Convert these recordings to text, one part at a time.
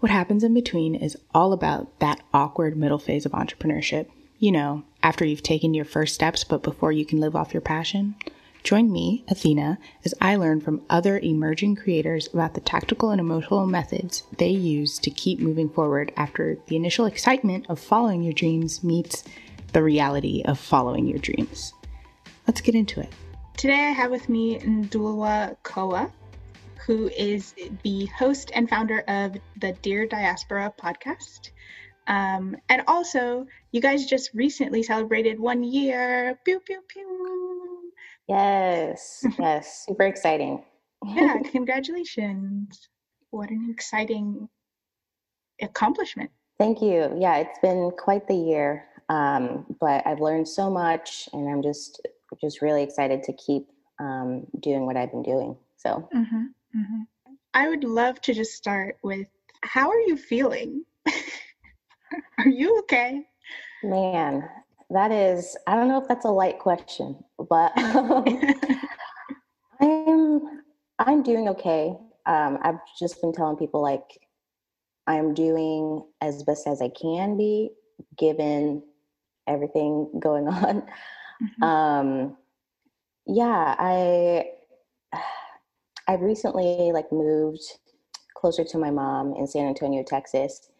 What happens in between is all about that awkward middle phase of entrepreneurship. You know, after you've taken your first steps, but before you can live off your passion. Join me, Athena, as I learn from other emerging creators about the tactical and emotional methods they use to keep moving forward after the initial excitement of following your dreams meets the reality of following your dreams. Let's get into it. Today I have with me Ndulwa Koa, who is the host and founder of the Dear Diaspora podcast. Um, and also, you guys just recently celebrated one year. Pew, pew, pew. Yes, yes, super exciting. yeah, congratulations. What an exciting accomplishment. Thank you. Yeah, it's been quite the year, um, but I've learned so much, and I'm just just really excited to keep um, doing what I've been doing. So, mm-hmm, mm-hmm. I would love to just start with how are you feeling? are you okay? Man, that is, I don't know if that's a light question, but I'm I'm doing okay. Um, I've just been telling people like I'm doing as best as I can be given everything going on. Mm-hmm. Um, yeah, I I've recently like moved closer to my mom in San Antonio, Texas.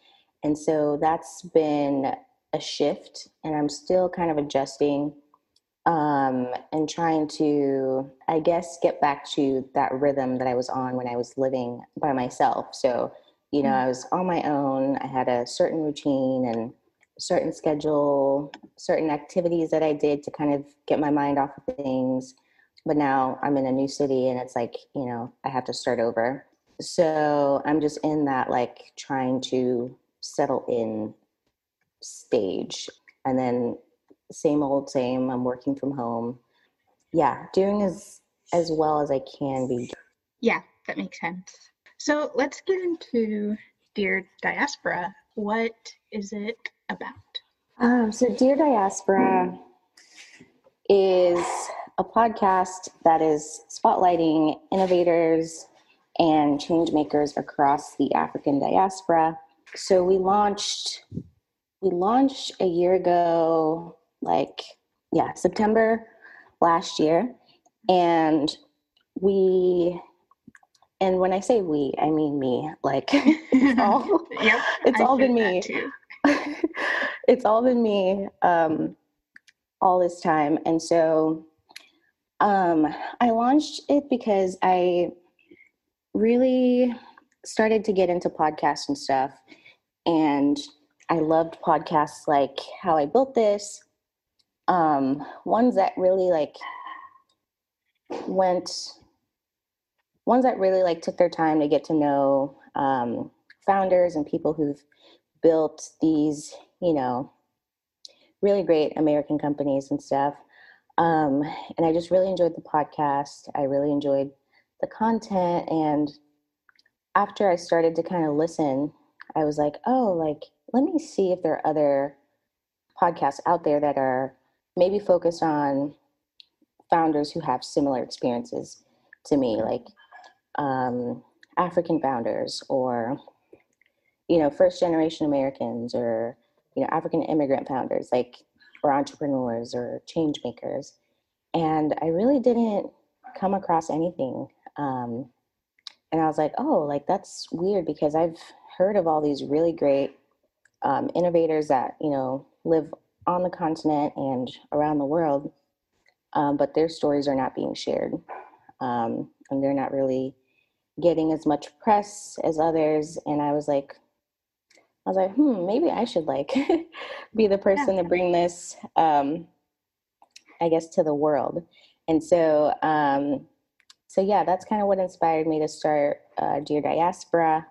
And so that's been a shift and I'm still kind of adjusting um, and trying to, I guess, get back to that rhythm that I was on when I was living by myself. So, you know, mm-hmm. I was on my own, I had a certain routine and certain schedule, certain activities that I did to kind of get my mind off of things. But now I'm in a new city and it's like, you know, I have to start over. So I'm just in that like trying to settle in stage. And then same old same, I'm working from home. Yeah, doing as as well as I can be. Yeah, that makes sense. So let's get into Dear Diaspora. What is it about? Um, so, Dear Diaspora is a podcast that is spotlighting innovators and change makers across the African diaspora. So, we launched we launched a year ago, like yeah, September last year, and we and when I say we, I mean me. Like it's all, yep, it's all been me. it's all been me um, all this time. And so um, I launched it because I really started to get into podcasts and stuff. And I loved podcasts like How I Built This, um, ones that really like went, ones that really like took their time to get to know um, founders and people who've built these, you know, really great American companies and stuff. Um, and I just really enjoyed the podcast. I really enjoyed the content. And after I started to kind of listen, I was like, oh, like, let me see if there are other podcasts out there that are maybe focused on founders who have similar experiences to me, like um, African founders or you know, first generation Americans or, you know, African immigrant founders, like, or entrepreneurs or change makers. And I really didn't come across anything. Um, and I was like, oh, like, that's weird because I've heard of all these really great um, innovators that, you know, live on the continent and around the world, um, but their stories are not being shared. Um, and they're not really getting as much press as others. And I was like, I was like, hmm, maybe I should like be the person yeah. to bring this, um, I guess, to the world. And so, um, so yeah, that's kind of what inspired me to start uh, Dear Diaspora.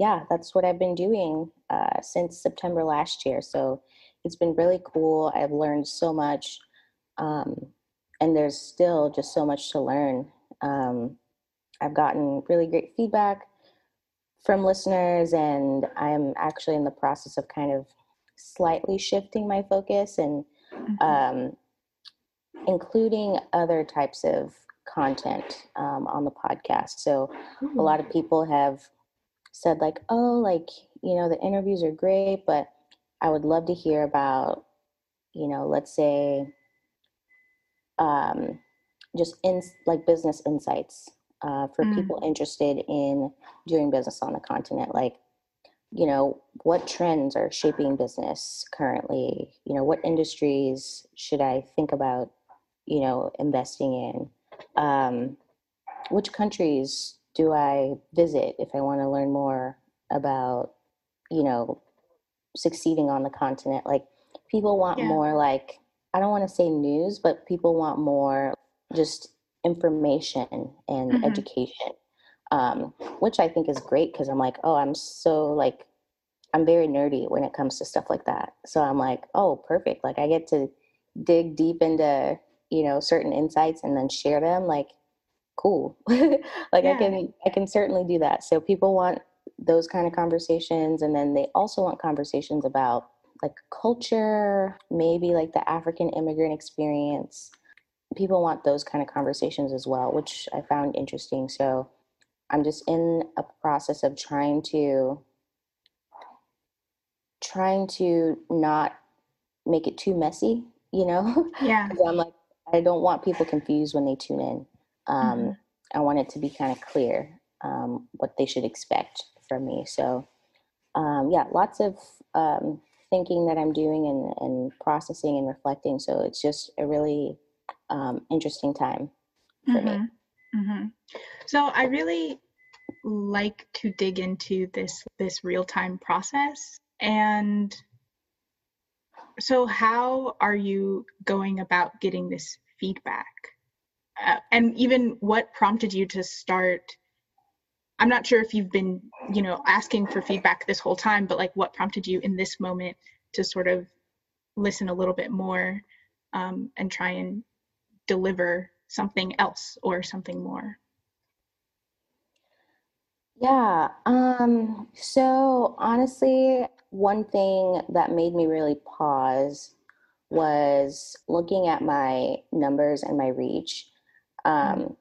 Yeah, that's what I've been doing uh, since September last year. So it's been really cool. I've learned so much, um, and there's still just so much to learn. Um, I've gotten really great feedback from listeners, and I'm actually in the process of kind of slightly shifting my focus and mm-hmm. um, including other types of content um, on the podcast. So, a lot of people have said like, "Oh, like you know, the interviews are great, but I would love to hear about, you know, let's say, um, just in like business insights uh, for mm. people interested in doing business on the continent, like." You know, what trends are shaping business currently? You know, what industries should I think about, you know, investing in? Um, which countries do I visit if I want to learn more about, you know, succeeding on the continent? Like, people want yeah. more, like, I don't want to say news, but people want more just information and mm-hmm. education, um, which I think is great because I'm like, oh, I'm so, like, I'm very nerdy when it comes to stuff like that. So I'm like, oh, perfect. Like, I get to dig deep into, you know, certain insights and then share them. Like, cool like yeah. i can i can certainly do that so people want those kind of conversations and then they also want conversations about like culture maybe like the african immigrant experience people want those kind of conversations as well which i found interesting so i'm just in a process of trying to trying to not make it too messy you know yeah i'm like i don't want people confused when they tune in um, mm-hmm. I want it to be kind of clear um, what they should expect from me. So, um, yeah, lots of um, thinking that I'm doing and, and processing and reflecting. So it's just a really um, interesting time for mm-hmm. me. Mm-hmm. So I really like to dig into this this real time process and so how are you going about getting this feedback uh, and even what prompted you to start i'm not sure if you've been you know asking for feedback this whole time but like what prompted you in this moment to sort of listen a little bit more um, and try and deliver something else or something more? Yeah um so honestly one thing that made me really pause was looking at my numbers and my reach. Um,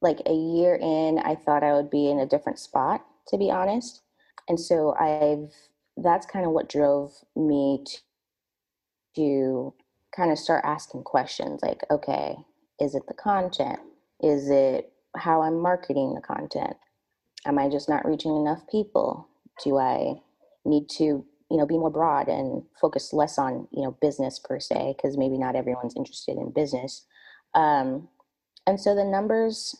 like a year in, I thought I would be in a different spot, to be honest. And so I've, that's kind of what drove me to, to kind of start asking questions like, okay, is it the content? Is it how I'm marketing the content? Am I just not reaching enough people? Do I need to, you know, be more broad and focus less on, you know, business per se, because maybe not everyone's interested in business. Um, and so the numbers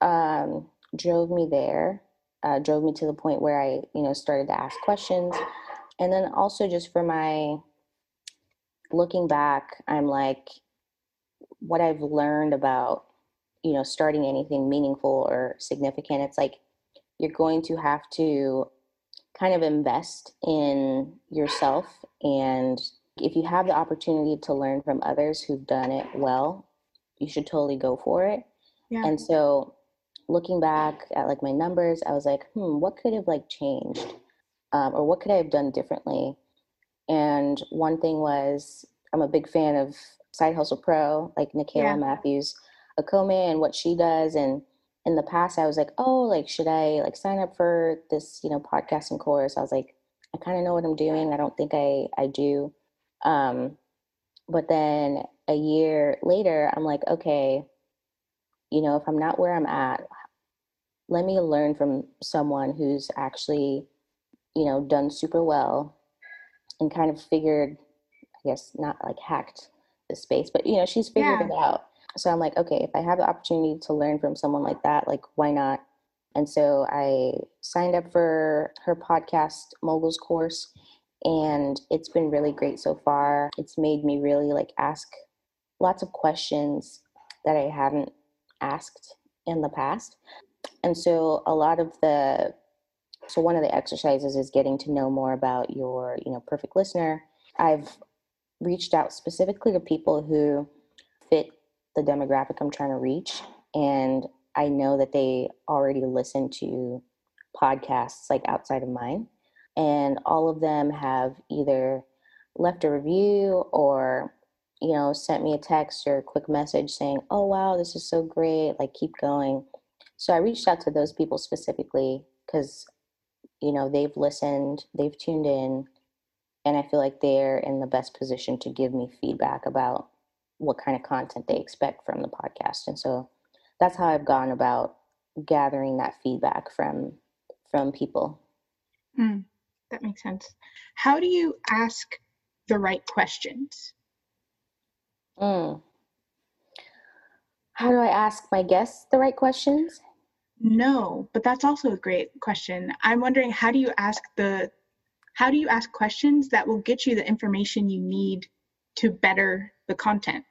um, drove me there, uh, drove me to the point where I, you know, started to ask questions. And then also just for my looking back, I'm like, what I've learned about, you know, starting anything meaningful or significant, it's like you're going to have to kind of invest in yourself. And if you have the opportunity to learn from others who've done it well, you should totally go for it. Yeah. And so looking back at like my numbers, I was like, hmm, what could have like changed? Um, or what could I have done differently? And one thing was I'm a big fan of Side Hustle Pro, like Nicaila yeah. Matthews Okome and what she does. And in the past I was like, oh, like should I like sign up for this, you know, podcasting course? I was like, I kind of know what I'm doing. I don't think I I do. Um, but then a year later, I'm like, okay, you know, if I'm not where I'm at, let me learn from someone who's actually, you know, done super well and kind of figured, I guess, not like hacked the space, but, you know, she's figured yeah. it out. So I'm like, okay, if I have the opportunity to learn from someone like that, like, why not? And so I signed up for her podcast moguls course and it's been really great so far. It's made me really like ask lots of questions that I haven't asked in the past. And so a lot of the so one of the exercises is getting to know more about your, you know, perfect listener. I've reached out specifically to people who fit the demographic I'm trying to reach and I know that they already listen to podcasts like outside of mine and all of them have either left a review or you know sent me a text or a quick message saying oh wow this is so great like keep going. So i reached out to those people specifically because you know, they've listened, they've tuned in, and I feel like they're in the best position to give me feedback about what kind of content they expect from the podcast. And so that's how I've gone about gathering that feedback from from people. Hmm, that makes sense. How do you ask the right questions? Mm. How do I ask my guests the right questions? No, but that's also a great question. I'm wondering how do you ask the how do you ask questions that will get you the information you need to better the content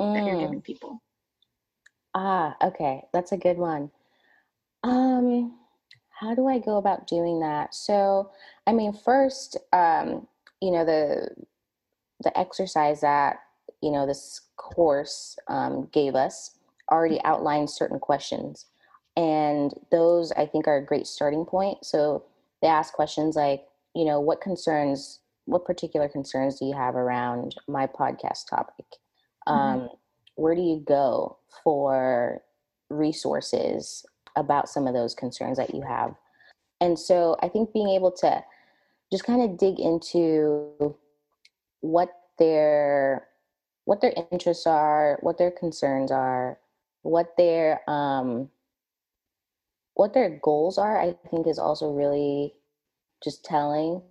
mm. that you're giving mm. people? Ah, okay. That's a good one. Um how do I go about doing that? So, I mean, first, um, you know, the the exercise that you know this course um, gave us already outlined certain questions and those i think are a great starting point so they ask questions like you know what concerns what particular concerns do you have around my podcast topic mm-hmm. um, where do you go for resources about some of those concerns that you have and so i think being able to just kind of dig into what their what their interests are what their concerns are what their um what their goals are i think is also really just telling.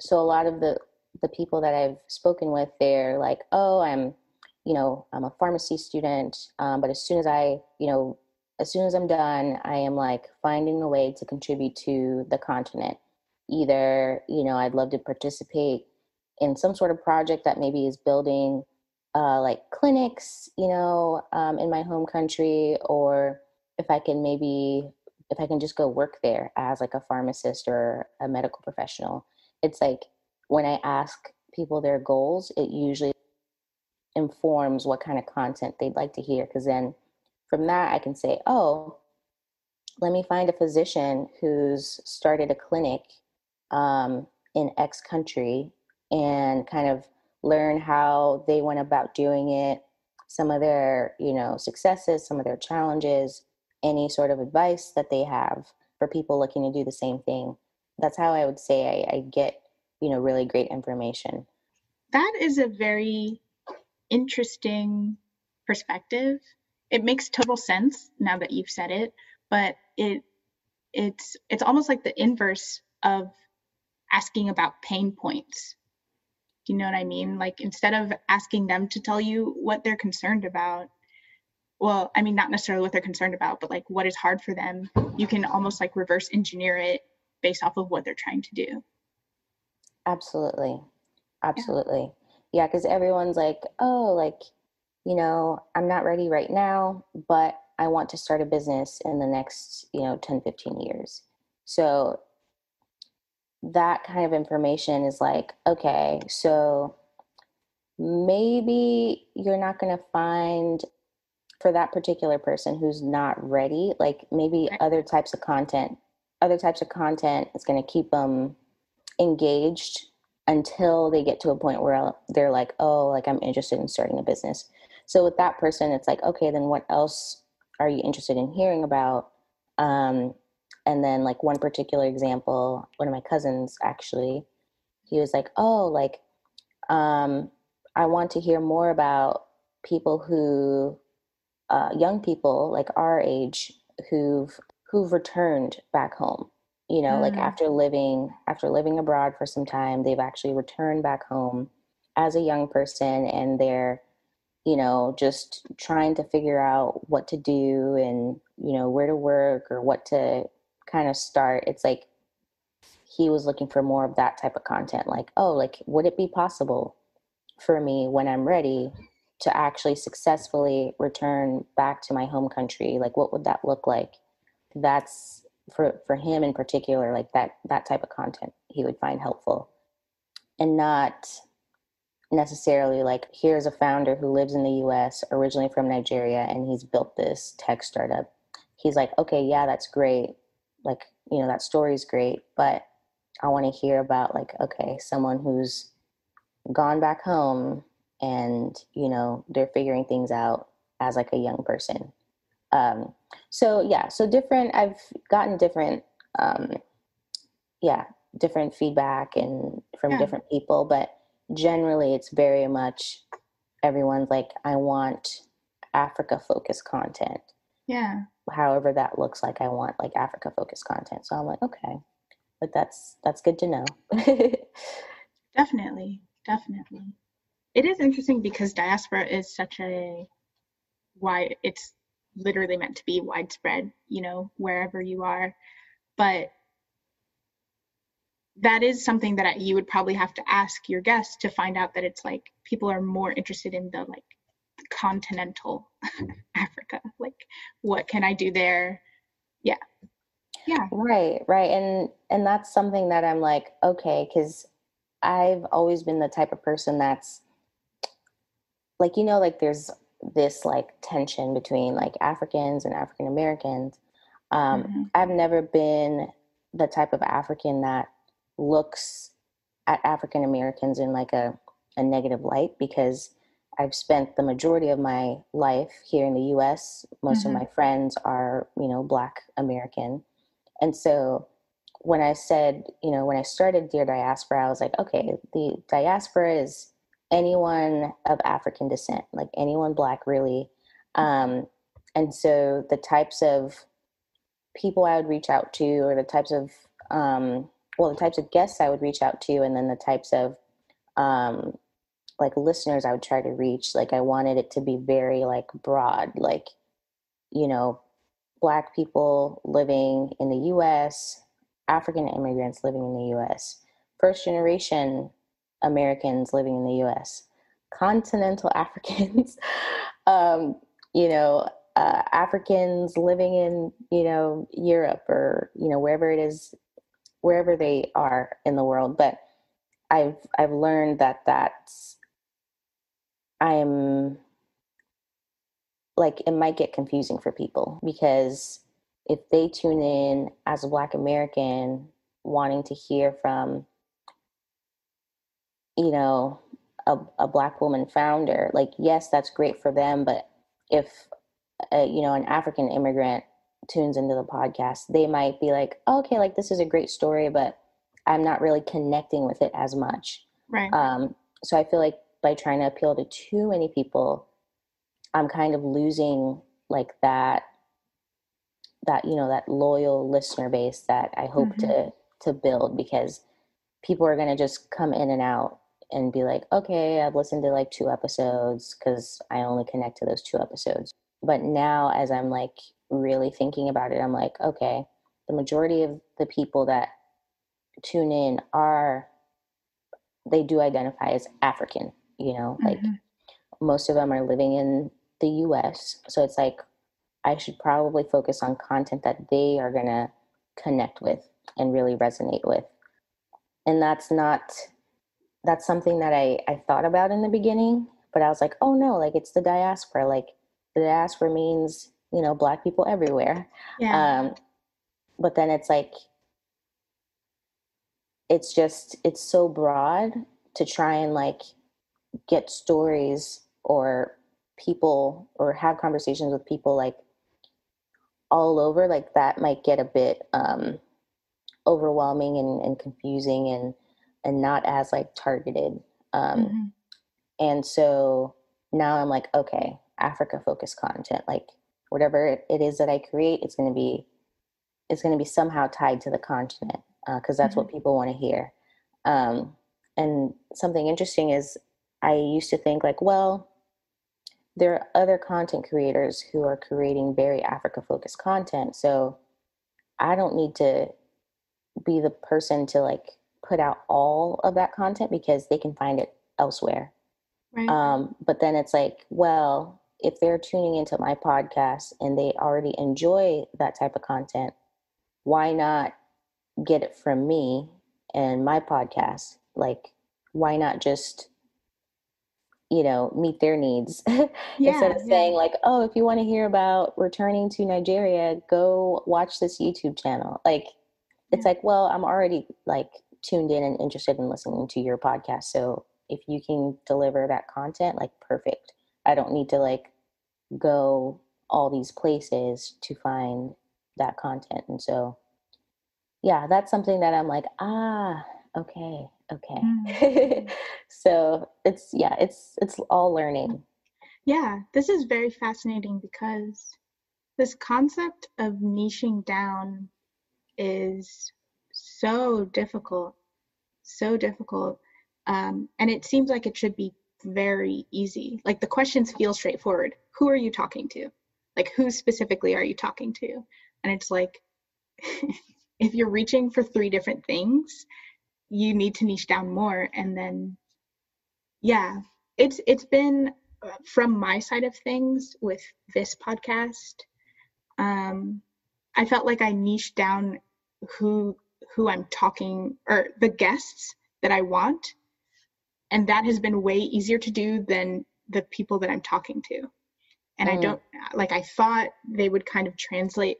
So a lot of the the people that i've spoken with they're like oh i'm you know i'm a pharmacy student um, but as soon as i you know as soon as i'm done i am like finding a way to contribute to the continent. Either you know i'd love to participate in some sort of project that maybe is building uh, like clinics, you know, um, in my home country, or if I can maybe if I can just go work there as like a pharmacist or a medical professional. It's like when I ask people their goals, it usually informs what kind of content they'd like to hear. Because then from that, I can say, oh, let me find a physician who's started a clinic um, in X country and kind of learn how they went about doing it, some of their, you know, successes, some of their challenges, any sort of advice that they have for people looking to do the same thing. That's how I would say I, I get, you know, really great information. That is a very interesting perspective. It makes total sense now that you've said it, but it it's it's almost like the inverse of asking about pain points you know what I mean? Like instead of asking them to tell you what they're concerned about, well, I mean, not necessarily what they're concerned about, but like what is hard for them, you can almost like reverse engineer it based off of what they're trying to do. Absolutely. Absolutely. Yeah, because yeah, everyone's like, oh, like, you know, I'm not ready right now, but I want to start a business in the next, you know, 10, 15 years. So that kind of information is like, okay, so maybe you're not going to find for that particular person who's not ready, like maybe other types of content, other types of content is going to keep them engaged until they get to a point where they're like, oh, like I'm interested in starting a business. So with that person, it's like, okay, then what else are you interested in hearing about? Um, and then like one particular example one of my cousins actually he was like oh like um i want to hear more about people who uh, young people like our age who've who've returned back home you know mm. like after living after living abroad for some time they've actually returned back home as a young person and they're you know just trying to figure out what to do and you know where to work or what to kind of start, it's like he was looking for more of that type of content. Like, oh, like, would it be possible for me when I'm ready to actually successfully return back to my home country? Like, what would that look like? That's for for him in particular, like that that type of content he would find helpful, and not necessarily like here's a founder who lives in the US originally from Nigeria and he's built this tech startup. He's like, okay, yeah, that's great like you know that story is great but i want to hear about like okay someone who's gone back home and you know they're figuring things out as like a young person um so yeah so different i've gotten different um yeah, different feedback and from Yeah. different people, but generally it's very much everyone's like, I want Africa focused content. Yeah. However that looks like, I want like Africa focused content. So I'm like, okay, but that's that's good to know. Definitely, definitely. It is interesting because diaspora is such a why it's literally meant to be widespread, you know, wherever you are. But that is something that you would probably have to ask your guests to find out that it's like people are more interested in the like continental Africa. Like, what can I do there? Yeah. Yeah. Right, right. And and that's something that I'm like, okay, cuz I've always been the type of person that's like you know like there's this like tension between like Africans and African Americans. Um Mhm. I've never been the type of African that looks at African Americans in like a a negative light because I've spent the majority of my life here in the US. Most Mhm. of my friends are, you know, black American. And so when I said, you know, when I started Dear Diaspora, I was like, okay, the diaspora is anyone of African descent, like anyone black, really. Um, and so the types of people I would reach out to, or the types of, um, well, the types of guests I would reach out to, and then the types of, um, like listeners I would try to reach, like I wanted it to be very like broad, like, you know, black people living in the US, African immigrants living in the US, first generation Americans living in the US, continental Africans, um, you know, uh, Africans living in, you know, Europe or, you know, wherever it is, wherever they are in the world. But I've, I've learned that that's, I'm like it might get confusing for people because if they tune in as a black american wanting to hear from you know a, a black woman founder like yes that's great for them but if uh, you know an african immigrant tunes into the podcast they might be like okay like this is a great story but i'm not really connecting with it as much Right. um, so I feel like by trying to appeal to too many people, I'm kind of losing like that that you know that loyal listener base that I hope Mhm. to to build because people are going to just come in and out and be like, okay, I've listened to like two episodes because I only connect to those two episodes. But now, as I'm like really thinking about it, I'm like, okay, the majority of the people that tune in are they do identify as African, you know, like Mhm. most of them are living in the US. So it's like I should probably focus on content that they are going to connect with and really resonate with. And that's not that's something that I I thought about in the beginning, but I was like, "Oh no, like it's the diaspora. Like the diaspora means, you know, black people everywhere." Yeah. Um but then it's like it's just it's so broad to try and like get stories or people or have conversations with people like all over like that might get a bit um overwhelming and, and confusing and and not as like targeted um Mhm. and so now i'm like okay africa focused content like whatever it, is that i create it's going to be it's going to be somehow tied to the continent because that's what people want to hear um and something interesting is i used to think like well there are other content creators who are creating very africa focused content so i don't need to be the person to like put out all of that content because they can find it elsewhere Right. um, but then it's like, well, if they're tuning into my podcast and they already enjoy that type of content, why not get it from me and my podcast? Like, why not just, you know, meet their needs yeah. instead of yeah. saying, like, oh, if you want to hear about returning to Nigeria, go watch this YouTube channel. Like, it's Yeah. like, well, I'm already like tuned in and interested in listening to your podcast. So if you can deliver that content, like perfect. I don't need to like go all these places to find that content. And so yeah, that's something that I'm like, ah, okay, okay. Mm. so it's yeah, it's it's all learning. Yeah, this is very fascinating because this concept of niching down is so difficult, so difficult. Um, and it seems like it should be very easy. Like the questions feel straightforward. Who are you talking to? Like who specifically are you talking to? And it's like if you're reaching for three different things, you need to niche down more and then yeah, it's it's been uh, from my side of things with this podcast um I felt like I niched down who who I'm talking or the guests that I want and that has been way easier to do than the people that I'm talking to. And mm. I don't like I thought they would kind of translate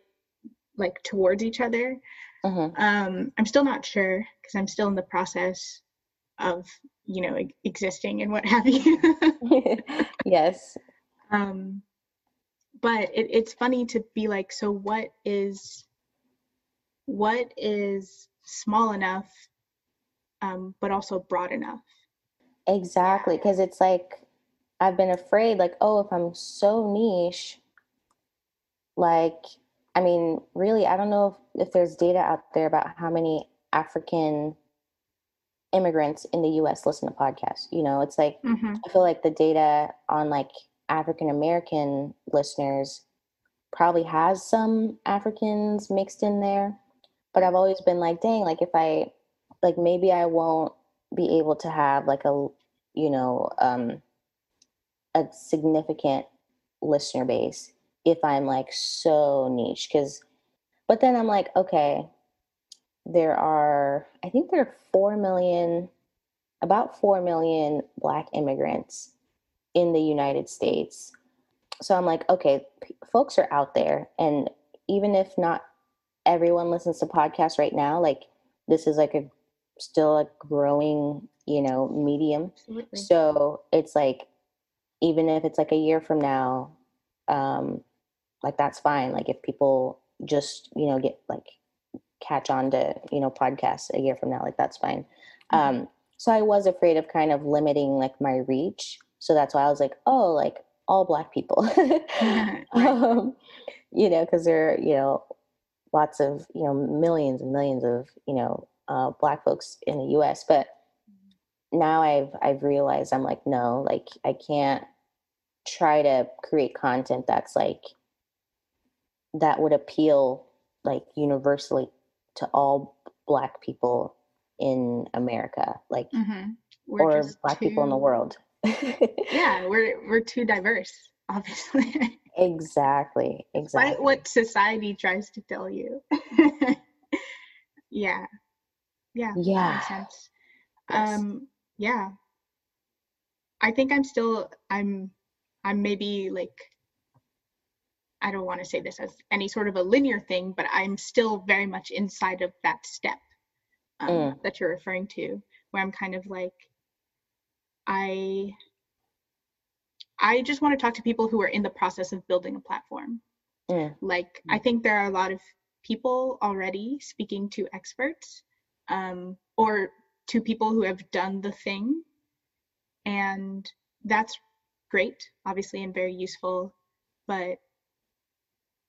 like towards each other. Uh-huh. Um, I'm still not sure because I'm still in the process of you know e- existing and what have you. yes. Um, but it, it's funny to be like, so what is what is small enough, um, but also broad enough? Exactly, because it's like I've been afraid, like, oh, if I'm so niche, like, I mean, really, I don't know if, if there's data out there about how many African immigrants in the US listen to podcasts. You know, it's like, mm-hmm. I feel like the data on like African American listeners probably has some Africans mixed in there. But I've always been like, dang, like if I, like maybe I won't be able to have like a you know um a significant listener base if i'm like so niche because but then i'm like okay there are i think there are 4 million about 4 million black immigrants in the united states. So i'm like okay p- folks are out there and even if not everyone listens to podcasts right now like this is like a still a growing you know medium Absolutely. so it's like even if it's like a year from now um like that's fine like if people just you know get like catch on to you know podcasts a year from now like that's fine mm-hmm. um so i was afraid of kind of limiting like my reach so that's why i was like oh like all black people right. um, you know because they're, you know lots of you know millions and millions of you know uh, black folks in the us but now i've i've realized i'm like no like i can't try to create content that's like that would appeal like universally to all black people in america like mm-hmm. or black too... people in the world yeah we're we're too diverse obviously. Exactly exactly. Despite what society tries to tell you. Yeah. Yeah yeah. makes sense. Yes. um yeah. I think i'm still i'm i'm maybe like i don't want to say this as any sort of a linear thing but i'm still very much inside of that step um, mm. that you're referring to where i'm kind of like i i just want to talk to people who are in the process of building a platform mm. like i think there are a lot of people already speaking to experts um, or to people who have done the thing. And that's great, obviously, and very useful. But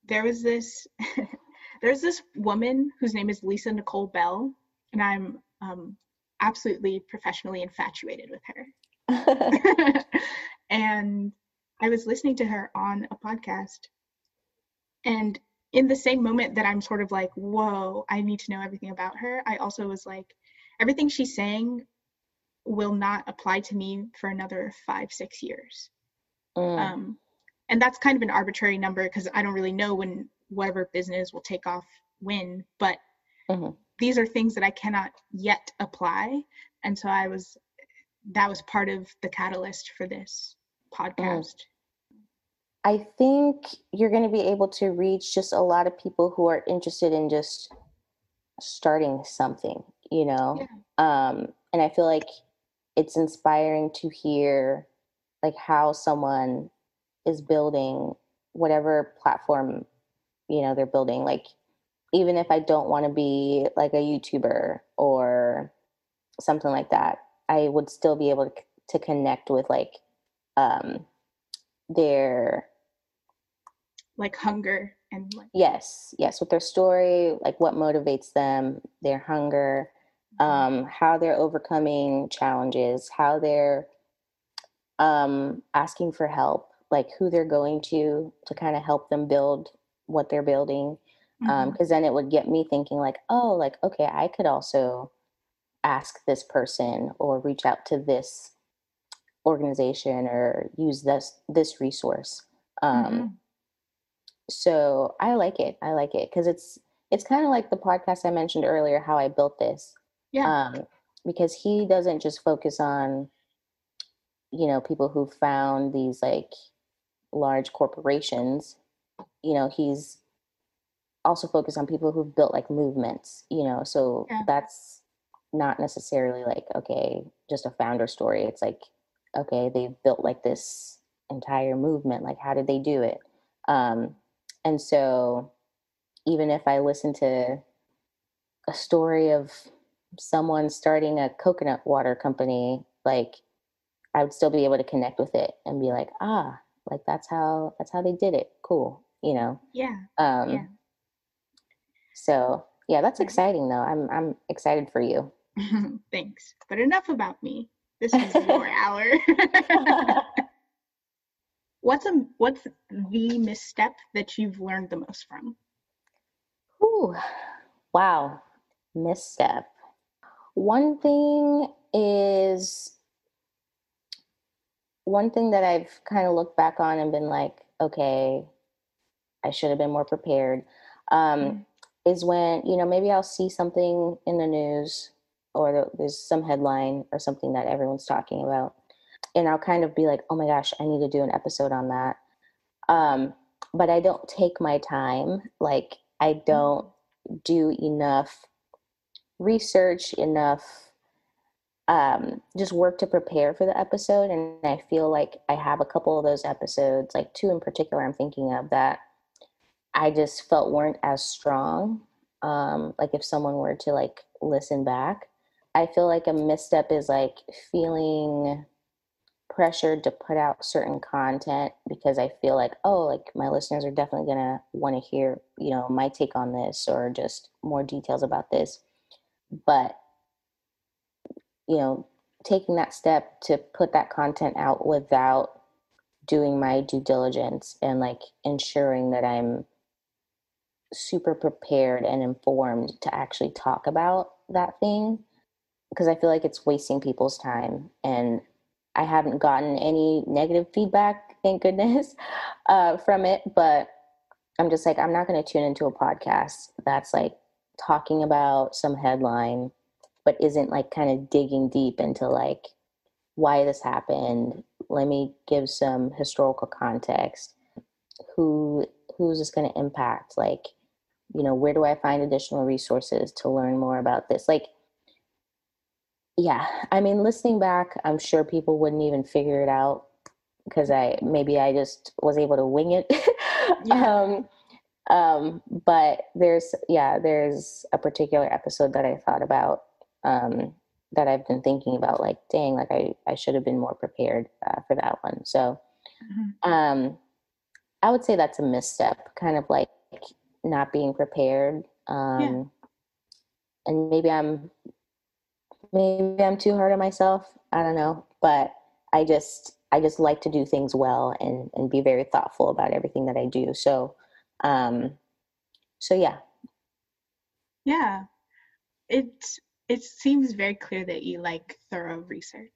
there was this there's this woman whose name is Lisa Nicole Bell, and I'm um, absolutely professionally infatuated with her. and I was listening to her on a podcast, and in the same moment that I'm sort of like, whoa, I need to know everything about her, I also was like, everything she's saying will not apply to me for another five, six years. Mm. Um, and that's kind of an arbitrary number because I don't really know when whatever business will take off when, but mm-hmm. these are things that I cannot yet apply. And so I was, that was part of the catalyst for this. Podcast. I think you're going to be able to reach just a lot of people who are interested in just starting something, you know? Yeah. Um, and I feel like it's inspiring to hear like how someone is building whatever platform, you know, they're building. Like even if I don't want to be like a YouTuber or something like that, I would still be able to, to connect with like um, their like hunger and like yes, yes, with their story, like what motivates them, their hunger, mm-hmm. um, how they're overcoming challenges, how they're um, asking for help, like who they're going to to kind of help them build what they're building because um, Mhm. then it would get me thinking like oh like okay i could also ask this person or reach out to this organization or use this this resource um, Mhm. so i like it i like it because it's it's kind of like the podcast i mentioned earlier how i built this yeah um, because he doesn't just focus on you know people who found these like large corporations you know he's also focused on people who've built like movements you know so Yeah. that's not necessarily like okay just a founder story it's like okay they've built like this entire movement like how did they do it? Um and so even if i listen to a story of someone starting a coconut water company like i would still be able to connect with it and be like ah like that's how that's how they did it. Cool you know? Yeah. Um Yeah. so yeah that's exciting though. I'm i'm excited for you. Thanks but enough about me this is your hour. What's a what's the misstep that you've learned the most from? Ooh, wow misstep. One thing is one thing that i've kind of looked back on and been like okay i should have been more prepared um, Mm. is when you know maybe i'll see something in the news or there's some headline or something that everyone's talking about. And i'll kind of be like oh my gosh i need to do an episode on that. Um, but i don't take my time. Like i don't do enough research enough um, just work to prepare for the episode. And i feel like i have a couple of those episodes like two in particular i'm thinking of that i just felt weren't as strong. Um, like if someone were to like listen back i feel like a misstep is like feeling pressured to put out certain content because i feel like oh like my listeners are definitely going to want to hear you know my take on this or just more details about this. But you know taking that step to put that content out without doing my due diligence and like ensuring that i'm super prepared and informed to actually talk about that thing because i feel like it's wasting people's time and i haven't gotten any negative feedback thank goodness uh, from it but i'm just like i'm not going to tune into a podcast that's like talking about some headline but isn't like kind of digging deep into like why this happened. Let me give some historical context. Who who's this going to impact? Like you know where do i find additional resources to learn more about this? Like yeah i mean listening back i'm sure people wouldn't even figure it out because i maybe i just was able to wing it Yeah. um um but there's yeah there's a particular episode that i thought about um that i've been thinking about like dang like i i should have been more prepared uh, for that one so Mhm. um i would say that's a misstep kind of like not being prepared um and maybe i'm maybe i'm too hard on myself i don't know but i just i just like to do things well and and be very thoughtful about everything that i do so um so yeah. Yeah. It it seems very clear that you like thorough research.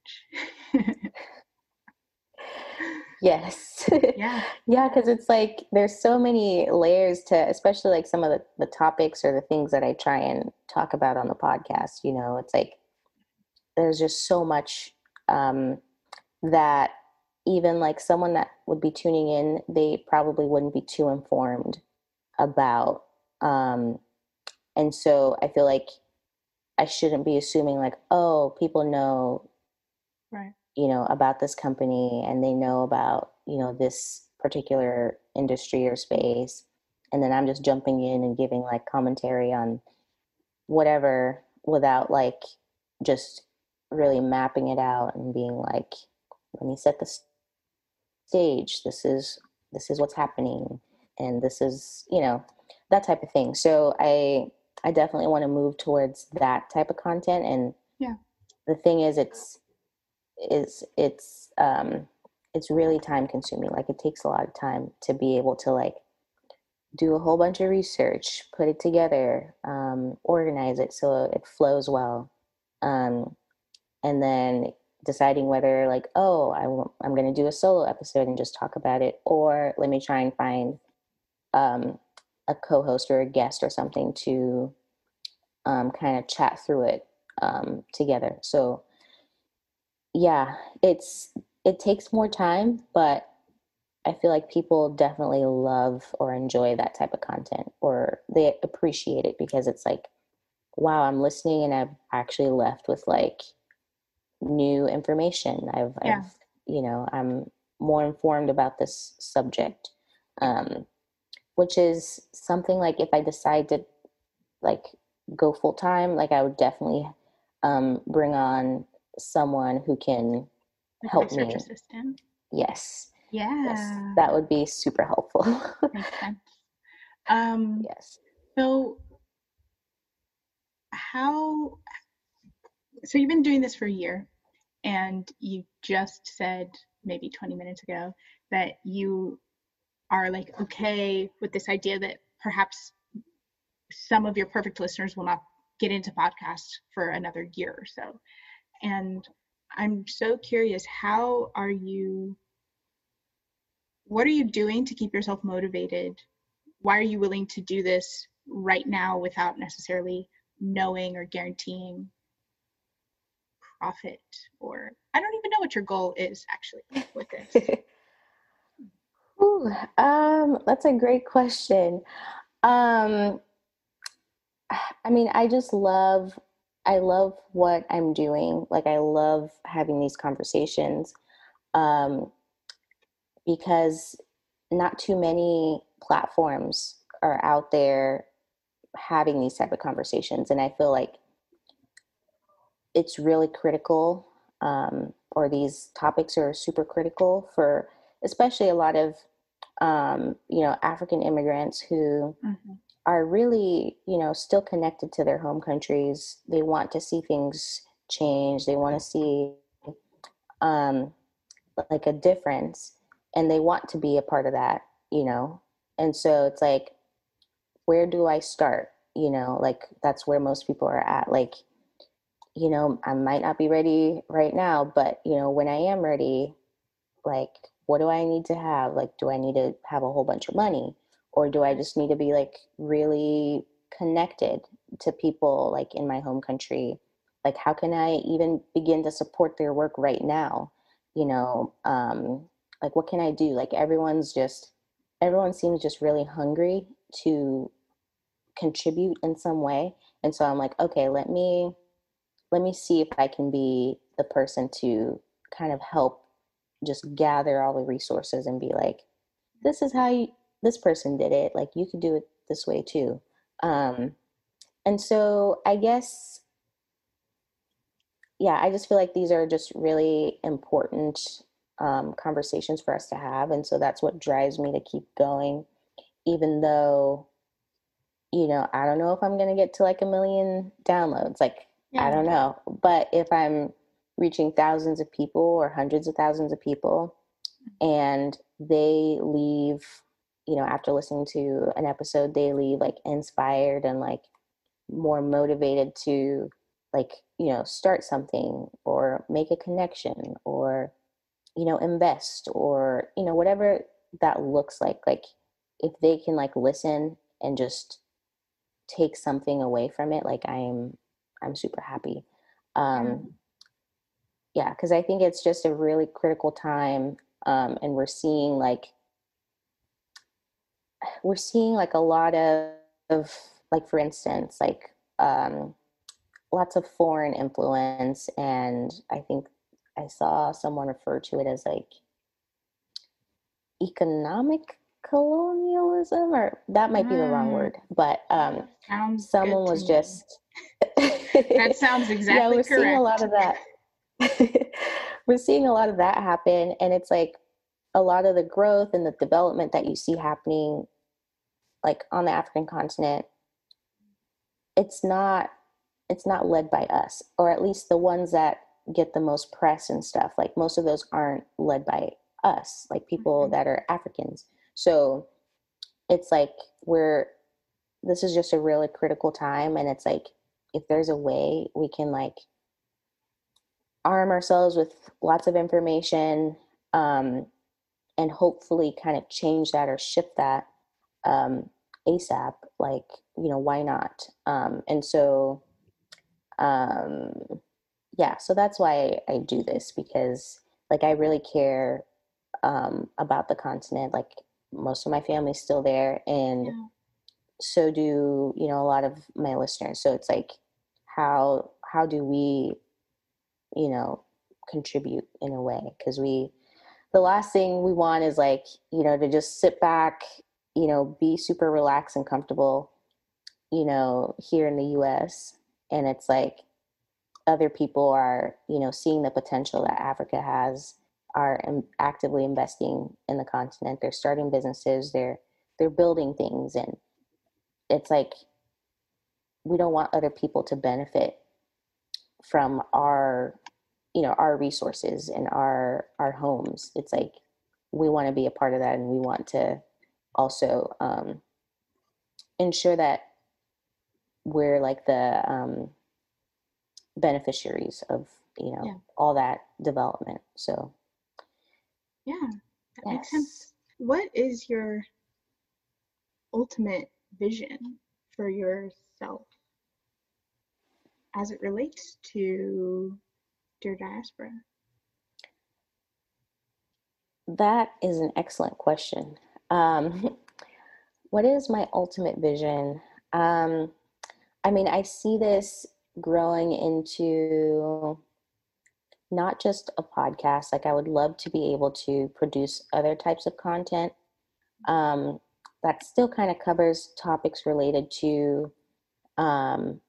Yes. Yeah. Yeah because it's like there's so many layers to especially like some of the, the topics or the things that i try and talk about on the podcast you know it's like there's just so much um, that even like someone that would be tuning in they probably wouldn't be too informed about um, and so i feel like i shouldn't be assuming like oh people know right. you know about this company and they know about you know this particular industry or space and then I'm just jumping in and giving like commentary on whatever without like just really mapping it out and being like let me set the stage. This is this is what's happening and this is you know that type of thing. So i i definitely want to move towards that type of content and yeah. the thing is it's is it's um it's really time consuming. Like it takes a lot of time to be able to like do a whole bunch of research put it together um, organize it so it flows well. Um, and then deciding whether like oh I w- i'm going to do a solo episode and just talk about it or let me try and find um, a co-host or a guest or something to um, kind of chat through it um, together. So yeah it's it takes more time but i feel like people definitely love or enjoy that type of content or they appreciate it because it's like wow i'm listening and i've actually left with like new information. I've, yeah. I've you know, I'm more informed about this subject, um, which is something like if I decide to like go full time, like I would definitely um, bring on someone who can help me. Assistant. Yes. Yeah. Yes, that would be super helpful. Makes sense. Um, yes. So, how? So you've been doing this for a year and you just said maybe 20 minutes ago that you are like okay with this idea that perhaps some of your perfect listeners will not get into podcasts for another year or so. And i'm so curious how are you what are you doing to keep yourself motivated? Why are you willing to do this right now without necessarily knowing or guaranteeing profit or I don't even know what your goal is actually with this. Ooh, um, that's a great question. Um, I mean, I just love, I love what I'm doing. Like, I love having these conversations um, because not too many platforms are out there having these type of conversations, and I feel like it's really critical, um, or these topics are super critical for especially a lot of um, you know African immigrants who mm-hmm. are really you know still connected to their home countries. They want to see things change. They want to see um, like a difference, and they want to be a part of that. You know, and so it's like, where do I start? You know, like that's where most people are at. Like you know, I might not be ready right now, but you know, when I am ready, like what do I need to have? Like do I need to have a whole bunch of money or do I just need to be like really connected to people like in my home country? Like how can I even begin to support their work right now? You know, um like what can I do? Like everyone's just everyone seems just really hungry to contribute in some way. And so I'm like, okay, let me let me see if I can be the person to kind of help just gather all the resources and be like, this is how you, this person did it. Like you could do it this way too. Um, and so I guess, yeah, I just feel like these are just really important um, conversations for us to have. And so that's what drives me to keep going, even though, you know, I don't know if I'm going to get to like a million downloads. Like yeah. I don't know. But if I'm reaching thousands of people or hundreds of thousands of people and they leave, you know, after listening to an episode, they leave like inspired and like more motivated to like, you know, start something or make a connection or, you know, invest or, you know, whatever that looks like. Like if they can like listen and just take something away from it, like I'm I'm super happy. Um, yeah, because I think it's just a really critical time, um, and we're seeing like we're seeing like a lot of, of like for instance like um, lots of foreign influence, and I think I saw someone refer to it as like economic colonialism or that might be the wrong Mm. word but um someone was just That sounds exactly yeah we're correct. seeing a lot of that we're seeing a lot of that happen and it's like a lot of the growth and the development that you see happening like on the african continent it's not it's not led by us or at least the ones that get the most press and stuff like most of those aren't led by us like people Mhm. that are africans so it's like we're this is just a really critical time and it's like if there's a way we can like arm ourselves with lots of information um, and hopefully kind of change that or shift that um, asap like you know why not um, and so um, yeah so that's why I, do this because like i really care um, about the continent like most of my family's still there and Yeah. so do you know a lot of my listeners so it's like how how do we you know contribute in a way? Because we the last thing we want is like you know to just sit back you know be super relaxed and comfortable you know here in the us and it's like other people are you know seeing the potential that africa has are im- actively investing in the continent. They're starting businesses. They're they're building things and it's like we don't want other people to benefit from our you know our resources and our our homes it's like we want to be a part of that and we want to also um, ensure that we're like the um, beneficiaries of you know Yeah. all that development so Yeah, that makes sense. What is your ultimate vision for yourself as it relates to Dear Diaspora? That is an excellent question. Um, what is my ultimate vision? Um, I mean, I see this growing into not just a podcast. Like, I would love to be able to produce other types of content um, that still kind of covers topics related to um,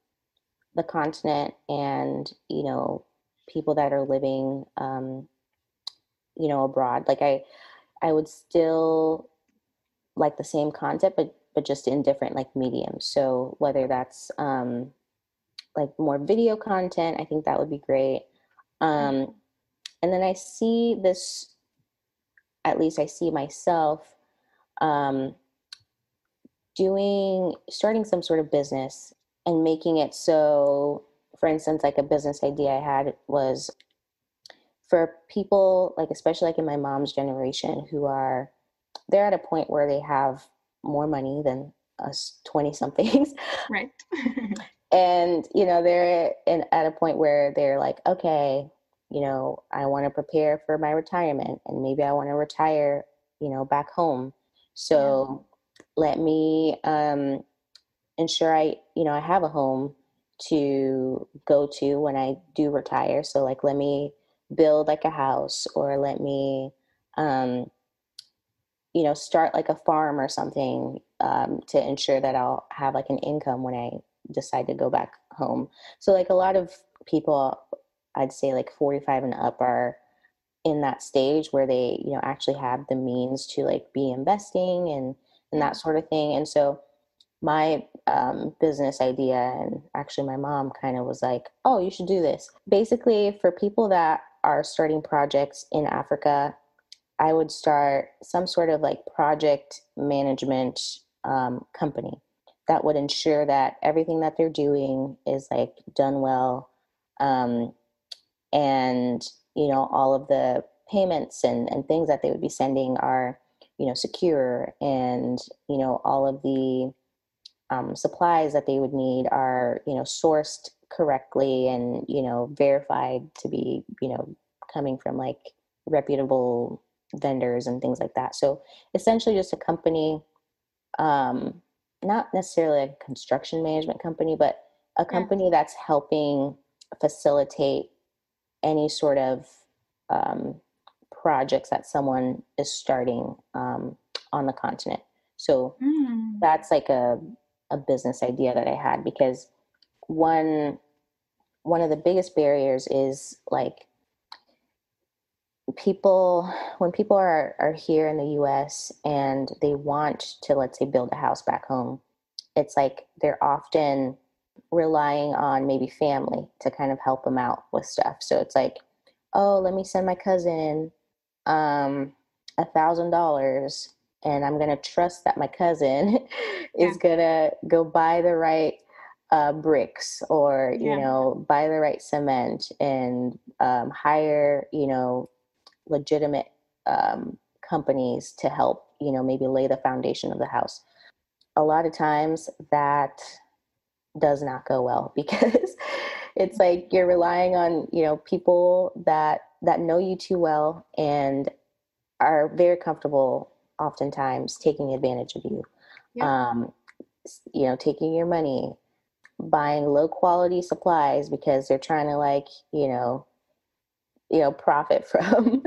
the continent and, you know, people that are living, um, you know, abroad. Like, I, I would still like the same content, but but just in different like mediums. So whether that's um, like more video content, I think that would be great. Um, and then I see this, at least I see myself um, doing starting some sort of business and making it so. For instance, like a business idea I had was for people like especially like in my mom's generation who are they're at a point where they have more money than us 20 somethings Right. and you know they're in, at a point where they're like okay you know i want to prepare for my retirement and maybe i want to retire you know back home so let me um ensure i you know i have a home to go to when i do retire so like let me build like a house or let me um you know start like a farm or something um, to ensure that i'll have like an income when i decide to go back home. So like a lot of people i'd say like 45 and up are in that stage where they you know actually have the means to like be investing and and that sort of thing and so my um, business idea and actually my mom kind of was like oh you should do this. Basically for people that are starting projects in africa i would start some sort of like project management um, company that would ensure that everything that they're doing is like done well um, and you know all of the payments and, and things that they would be sending are you know secure and you know all of the um, supplies that they would need are you know sourced correctly and you know verified to be you know coming from like reputable vendors and things like that so essentially just a company um, not necessarily a construction management company but a company that's helping facilitate any sort of um, projects that someone is starting um, on the continent. So Mm. that's like a a business idea that I had because one one of the biggest barriers is like people when people are are here in the US and they want to let's say build a house back home it's like they're often relying on maybe family to kind of help them out with stuff. So it's like oh let me send my cousin um a thousand dollars and i'm gonna trust that my cousin is gonna go buy the right uh, bricks or you Yeah. know buy the right cement and um, hire you know legitimate um, companies to help you know maybe lay the foundation of the house a lot of times that does not go well because it's like you're relying on you know people that that know you too well and are very comfortable oftentimes taking advantage of you Yeah. um you know taking your money buying low quality supplies because they're trying to like you know you know profit from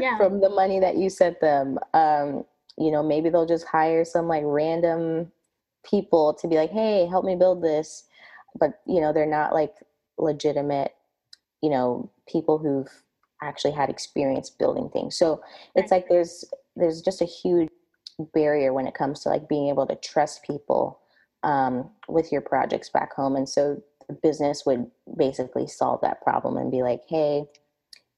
Yeah. from the money that you sent them um you know maybe they'll just hire some like random people to be like hey help me build this but you know they're not like legitimate you know people who've actually had experience building things. So it's like there's there's just a huge barrier when it comes to like being able to trust people um, with your projects back home. And so the business would basically solve that problem and be like hey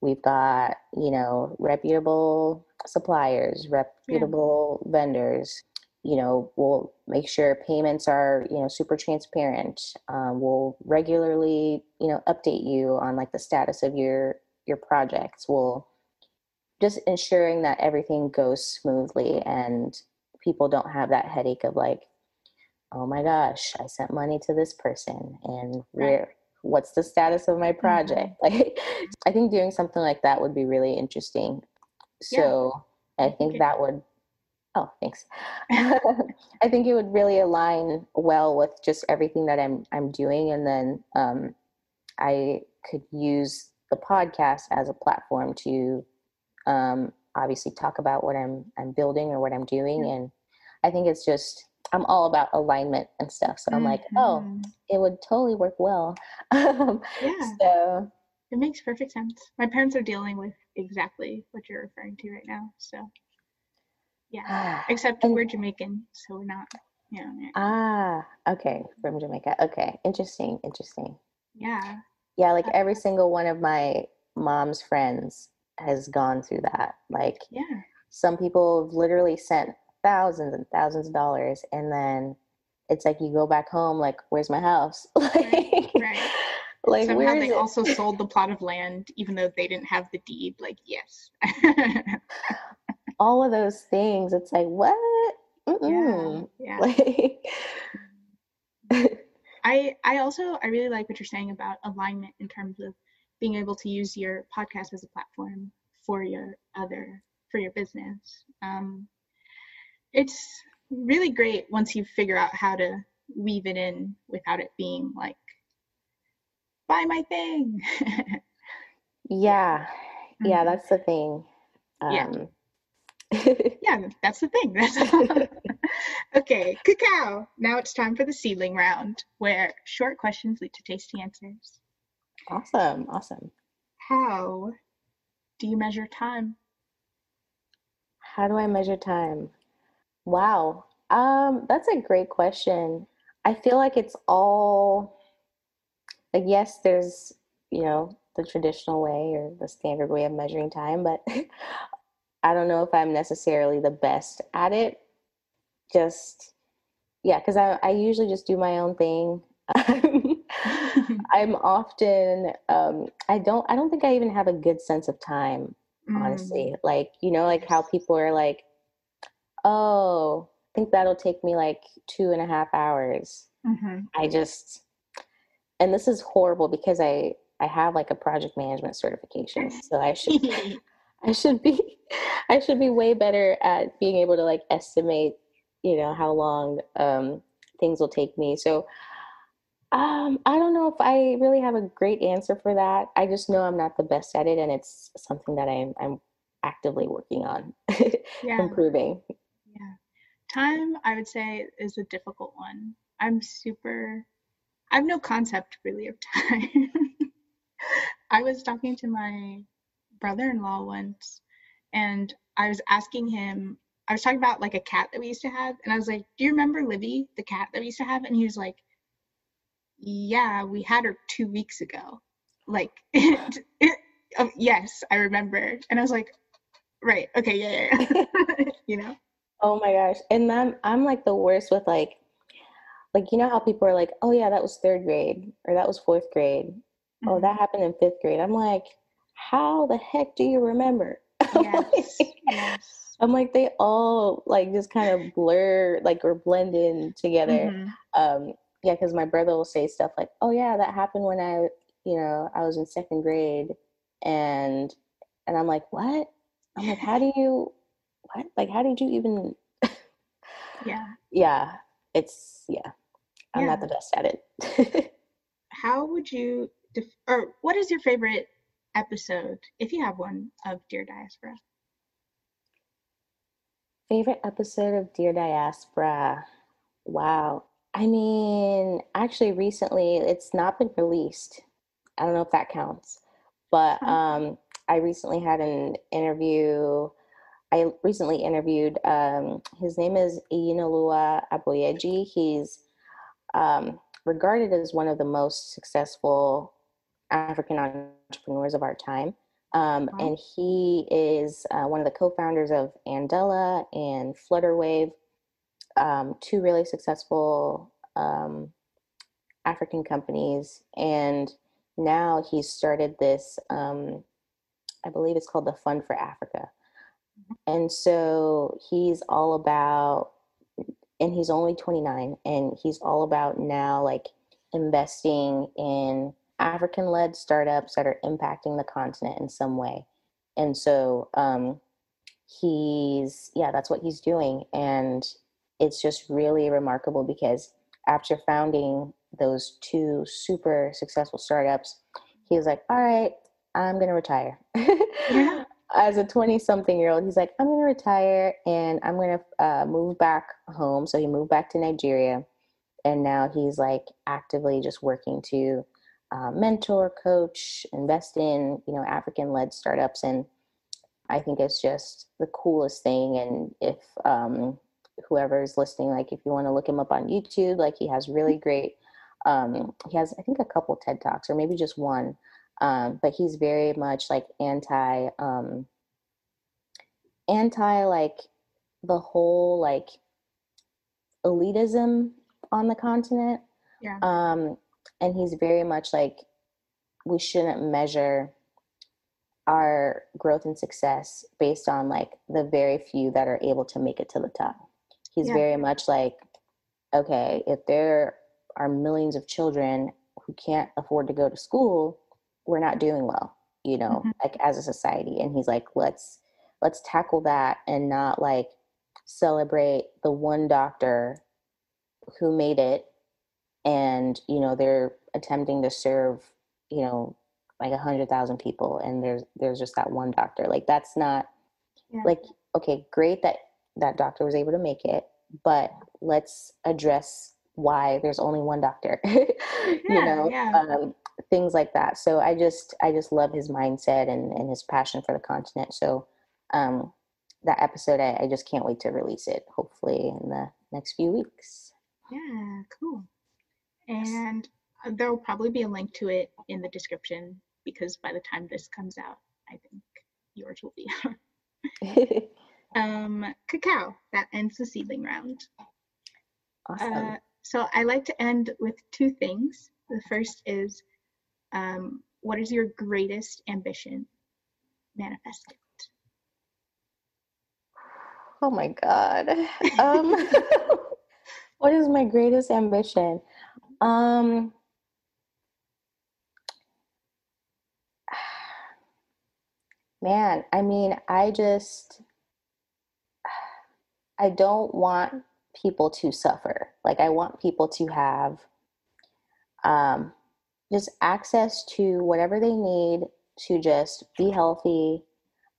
we've got you know reputable suppliers reputable vendors. You know we'll make sure payments are you know super transparent. Um, we'll regularly you know update you on like the status of your your projects we'll just ensuring that everything goes smoothly and people don't have that headache of like oh my gosh i sent money to this person and where what's the status of my project? Like i think doing something like that would be really interesting. So I i think think that would oh thanks. I think it would really align well with just everything that i'm i'm doing and then um i could use the podcast as a platform to um obviously talk about what i'm i'm building or what i'm doing and i think it's just i'm all about alignment and stuff so i'm like oh Mhm. it would totally work well um, Yeah. so It makes perfect sense. My parents are dealing with exactly what you're referring to right now. So, yeah. Except And- we're Jamaican, so we're not, you know, yeah. ah okay from jamaica okay interesting interesting yeah. Yeah like every single one of my mom's friends has gone through that like Yeah. some people have literally sent thousands and thousands of dollars and then it's like you go back home like where's my house like right. like Somehow they it? also sold the plot of land, even though they didn't have the deed. Like, yes. all of those things it's like what Mm-mm. yeah. like mm-hmm. I I also I really like what you're saying about alignment in terms of being able to use your podcast as a platform for your other for your business. Um, it's really great once you figure out how to weave it in without it being like buy my thing. yeah yeah Mhm. that's the thing Yeah. um yeah, that's the thing. That's okay. Cacao. Now it's time for the seedling round, where short questions lead to tasty answers. awesome awesome How do you measure time? How do I measure time? Wow. Um, that's a great question. I feel like it's all like yes, there's, you know, the traditional way or the standard way of measuring time, but I don't know if I'm necessarily the best at it. Just yeah, because I, I usually just do my own thing. I'm often um, I don't I don't think I even have a good sense of time Mm, honestly. Like, you know, like how people are like, oh, I think that'll take me like two and a half hours. mhm. I just, and this is horrible because I, I have like a project management certification. So I should, I should be, I should be way better at being able to like estimate, you know, how long um, things will take me. So um, I don't know if I really have a great answer for that. I just know I'm not the best at it, and it's something that I'm I'm actively working on yeah, improving. yeah. time, I would say, is a difficult one. I'm super, I have no concept really of time. I was talking to my brother in law once, and I was asking him, I was talking about like a cat that we used to have, and I was like, Do you remember Livy, the cat that we used to have? And he was like, Yeah, we had her two weeks ago. Like, it, it, oh, yes, I remember. And I was like, Right, okay, yeah, yeah, yeah. you know? Oh my gosh. And I'm I'm like the worst with like like you know how people are like, "Oh yeah, that was 3rd grade or that was 4th grade." Mm-hmm. Oh, that mm-hmm. happened in 5th grade. I'm like, "How the heck do you remember?" Yes. yes. I'm like they all like just kind of blur like or blend in together. Mm-hmm. Um yeah, cuz my brother will say stuff like, "Oh yeah, that happened when I, you know, I was in 2nd grade." And and I'm like, "What?" I'm like, "How do you what? Like, how did you even? yeah. Yeah. It's, yeah. I'm yeah. not the best at it. how would you, def- or what is your favorite episode, if you have one, of Dear Diaspora? Favorite episode of Dear Diaspora? Wow. I mean, actually, recently it's not been released. I don't know if that counts, but um, I recently had an interview I recently interviewed, um, his name is Iyinoluwa Aboyeji. He's um, regarded as one of the most successful African entrepreneurs of our time. Um, wow. And he is uh, one of the co founders of Andela and Flutterwave, um, two really successful um, African companies. And now he's started this, um, I believe it's called the Fund for Africa. And so he's all about, and he's only 29, and he's all about now like investing in African led startups that are impacting the continent in some way. And so um, he's, yeah, that's what he's doing. And it's just really remarkable because after founding those two super successful startups, he was like, all right, I'm going to retire. yeah as a 20 something year old, he's like, I'm going to retire and I'm going to uh, move back home. So he moved back to Nigeria. And now he's like actively just working to uh, mentor, coach, invest in, you know, African led startups. And I think it's just the coolest thing. And if um, whoever is listening, like if you want to look him up on YouTube, like he has really great, um, he has, I think, a couple TED Talks or maybe just one um, but he's very much like anti um, anti like the whole like elitism on the continent. Yeah. Um, and he's very much like we shouldn't measure our growth and success based on like the very few that are able to make it to the top. He's yeah. very much like, okay, if there are millions of children who can't afford to go to school, we're not doing well you know mm-hmm. like as a society and he's like let's let's tackle that and not like celebrate the one doctor who made it and you know they're attempting to serve you know like a hundred thousand people and there's there's just that one doctor like that's not yeah. like okay great that that doctor was able to make it but let's address why there's only one doctor yeah, you know yeah. um, things like that. So I just I just love his mindset and, and his passion for the continent. So um, that episode I, I just can't wait to release it, hopefully in the next few weeks. Yeah, cool. And uh, there'll probably be a link to it in the description because by the time this comes out, I think yours will be out. um, cacao, that ends the seedling round. Awesome. Uh, so I like to end with two things. The first is um, what is your greatest ambition? Manifest it. Oh my God. Um, what is my greatest ambition? Um, man, I mean, I just, I don't want people to suffer. Like, I want people to have um, just access to whatever they need to just be healthy,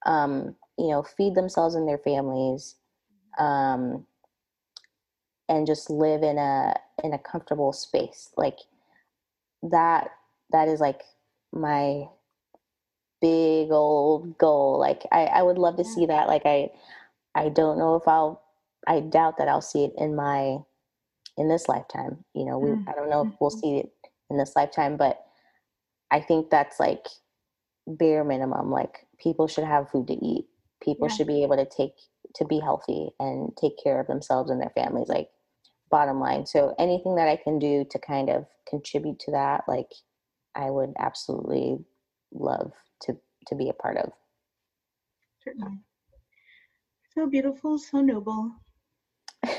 um, you know, feed themselves and their families, um, and just live in a in a comfortable space like that that is like my big old goal like i i would love to see that like i i don't know if i'll i doubt that i'll see it in my in this lifetime you know we i don't know if we'll Mhm. see it in this lifetime but i think that's like bare minimum like people should have food to eat people Yeah. should be able to take to be healthy and take care of themselves and their families like bottom line so anything that i can do to kind of contribute to that like i would absolutely love to to be a part of Certainly. So beautiful, so noble.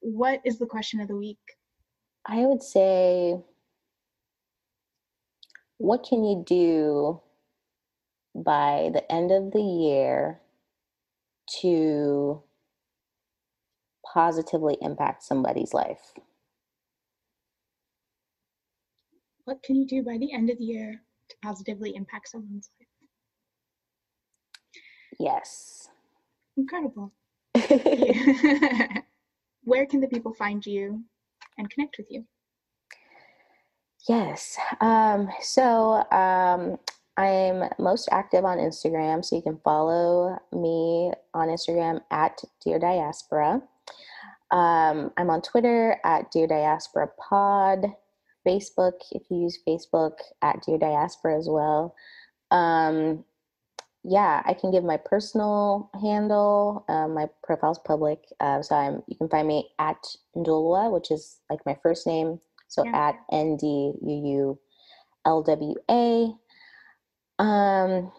What is the question of the week? i would say what can you do by the end of the year to positively impact somebody's life What can you do by the end of the year to positively impact someone's life? yes Incredible. Where can the people find you and connect with you? Yes. Um, so um, I'm most active on Instagram, so you can follow me on Instagram at Dear Diaspora. Um, I'm on Twitter at Dear Diaspora Pod. Facebook, if you use Facebook, at Dear Diaspora as well. Um, yeah, I can give my personal handle. Um, my profile's public, uh, so I'm. You can find me at Ndulwa, which is like my first name. So Yeah. at N D U U L W A. Um,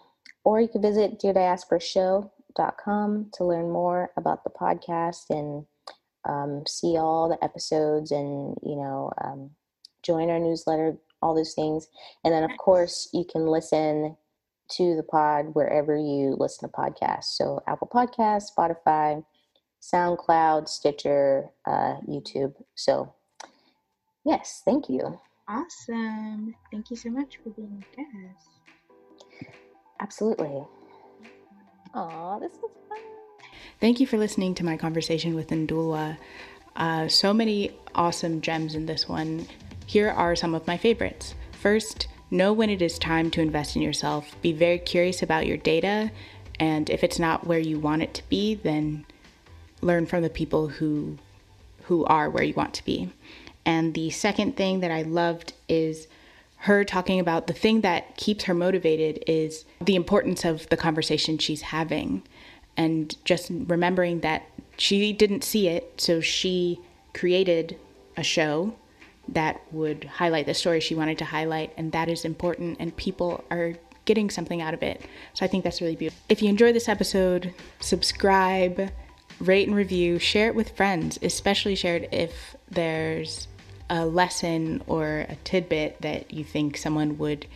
or you can visit deardiasporashow.com to learn more about the podcast and um, see all the episodes and you know um, join our newsletter, all those things. And then of course you can listen to the pod wherever you listen to podcasts. So Apple Podcasts, Spotify, SoundCloud, Stitcher, uh, YouTube. So yes, thank you. Awesome. Thank you so much for being a guest. Absolutely. Aw, this was fun. Thank you for listening to my conversation with Ndulwa. Uh, so many awesome gems in this one. Here are some of my favorites. First, know when it is time to invest in yourself. Be very curious about your data, and if it's not where you want it to be, then learn from the people who who are where you want to be. And the second thing that I loved is her talking about the thing that keeps her motivated is the importance of the conversation she's having and just remembering that she didn't see it, so she created a show that would highlight the story she wanted to highlight, and that is important, and people are getting something out of it. So I think that's really beautiful. If you enjoyed this episode, subscribe, rate and review, share it with friends, especially share it if there's a lesson or a tidbit that you think someone would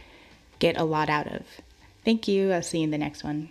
get a lot out of. Thank you. I'll see you in the next one.